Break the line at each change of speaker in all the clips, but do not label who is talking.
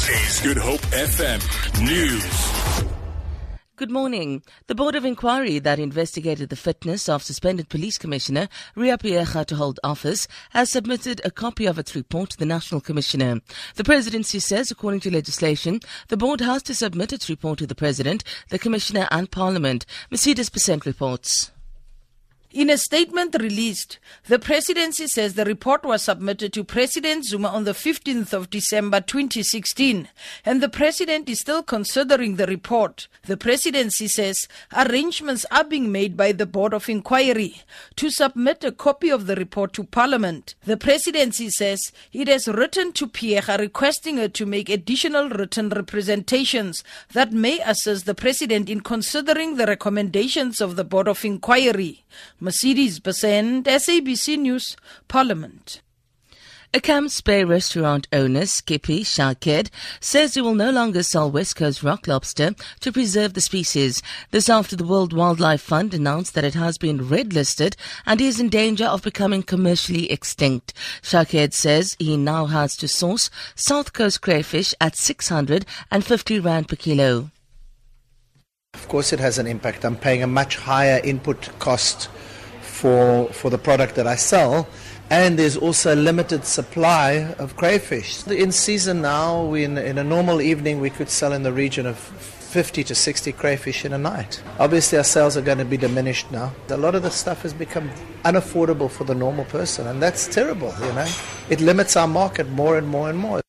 This is Good Hope FM News.
Good morning. The Board of Inquiry that investigated the fitness of suspended Police Commissioner Riah Phiyega to hold office has submitted a copy of its report to the National Commissioner. The Presidency says, according to legislation, the Board has to submit its report to the President, the Commissioner and Parliament. Mercedes Besent reports.
In a statement released, the presidency says the report was submitted to President Zuma on the 15th of December 2016, and the president is still considering the report. The presidency says arrangements are being made by the Board of Inquiry to submit a copy of the report to Parliament. The presidency says it has written to Phiyega requesting her to make additional written representations that may assist the president in considering the recommendations of the Board of Inquiry. Mercedes Besent, SABC News, Parliament.
A Camps Bay restaurant owner, Skippy Shaked, says he will no longer sell West Coast rock lobster to preserve the species. This after the World Wildlife Fund announced that it has been red listed and is in danger of becoming commercially extinct. Shaked says he now has to source South Coast crayfish at 650 Rand per kilo.
Of course, it has an impact. I'm paying a much higher input cost for, for the product that I sell. And there's also a limited supply of crayfish. In season now, in, in a normal evening, we could sell in the region of 50 to 60 crayfish in a night. Obviously, our sales are going to be diminished now. A lot of the stuff has become unaffordable for the normal person, and that's terrible, you know. It limits our market more and more and more.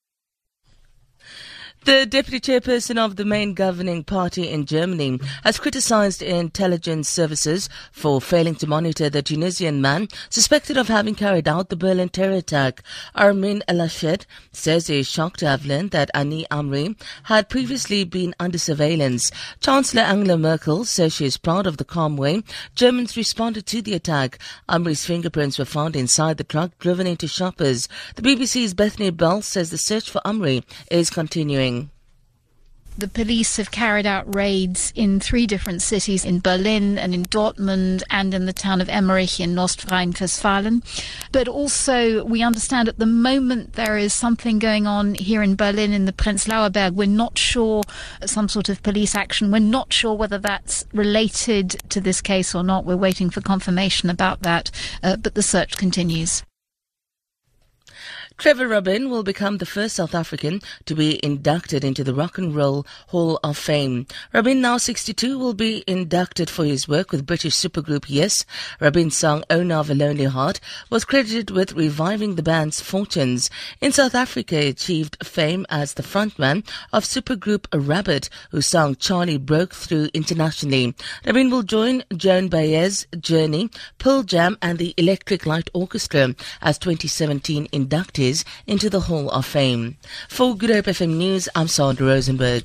The deputy chairperson of the main governing party in Germany has criticized intelligence services for failing to monitor the Tunisian man suspected of having carried out the Berlin terror attack. Armin Laschet says he is shocked to have learned that Anis Amri had previously been under surveillance. Chancellor Angela Merkel says she is proud of the calm way Germans responded to the attack. Amri's fingerprints were found inside the truck driven into shoppers. The BBC's Bethany Bell says the search for Amri is continuing.
The police have carried out raids in three different cities in Berlin and in Dortmund and in the town of Emmerich in North Rhine-Westphalia. But also, we understand at the moment there is something going on here in Berlin in the Prenzlauer Berg. We're not sure some sort of police action. We're not sure whether that's related to this case or not. We're waiting for confirmation about that. Uh, but the search continues.
Trevor Rabin will become the first South African to be inducted into the Rock and Roll Hall of Fame. Rabin, now 62, will be inducted for his work with British supergroup Yes. Rabin's song oh Owner of a Lonely Heart was credited with reviving the band's fortunes. In South Africa, he achieved fame as the frontman of supergroup Rabbit, whose song Charlie broke through internationally. Rabin will join Joan Baez, Journey, Pearl Jam and the Electric Light Orchestra as 2017 inductees into the Hall of Fame. For Good Hope FM News, I'm Sandra Rosenberg.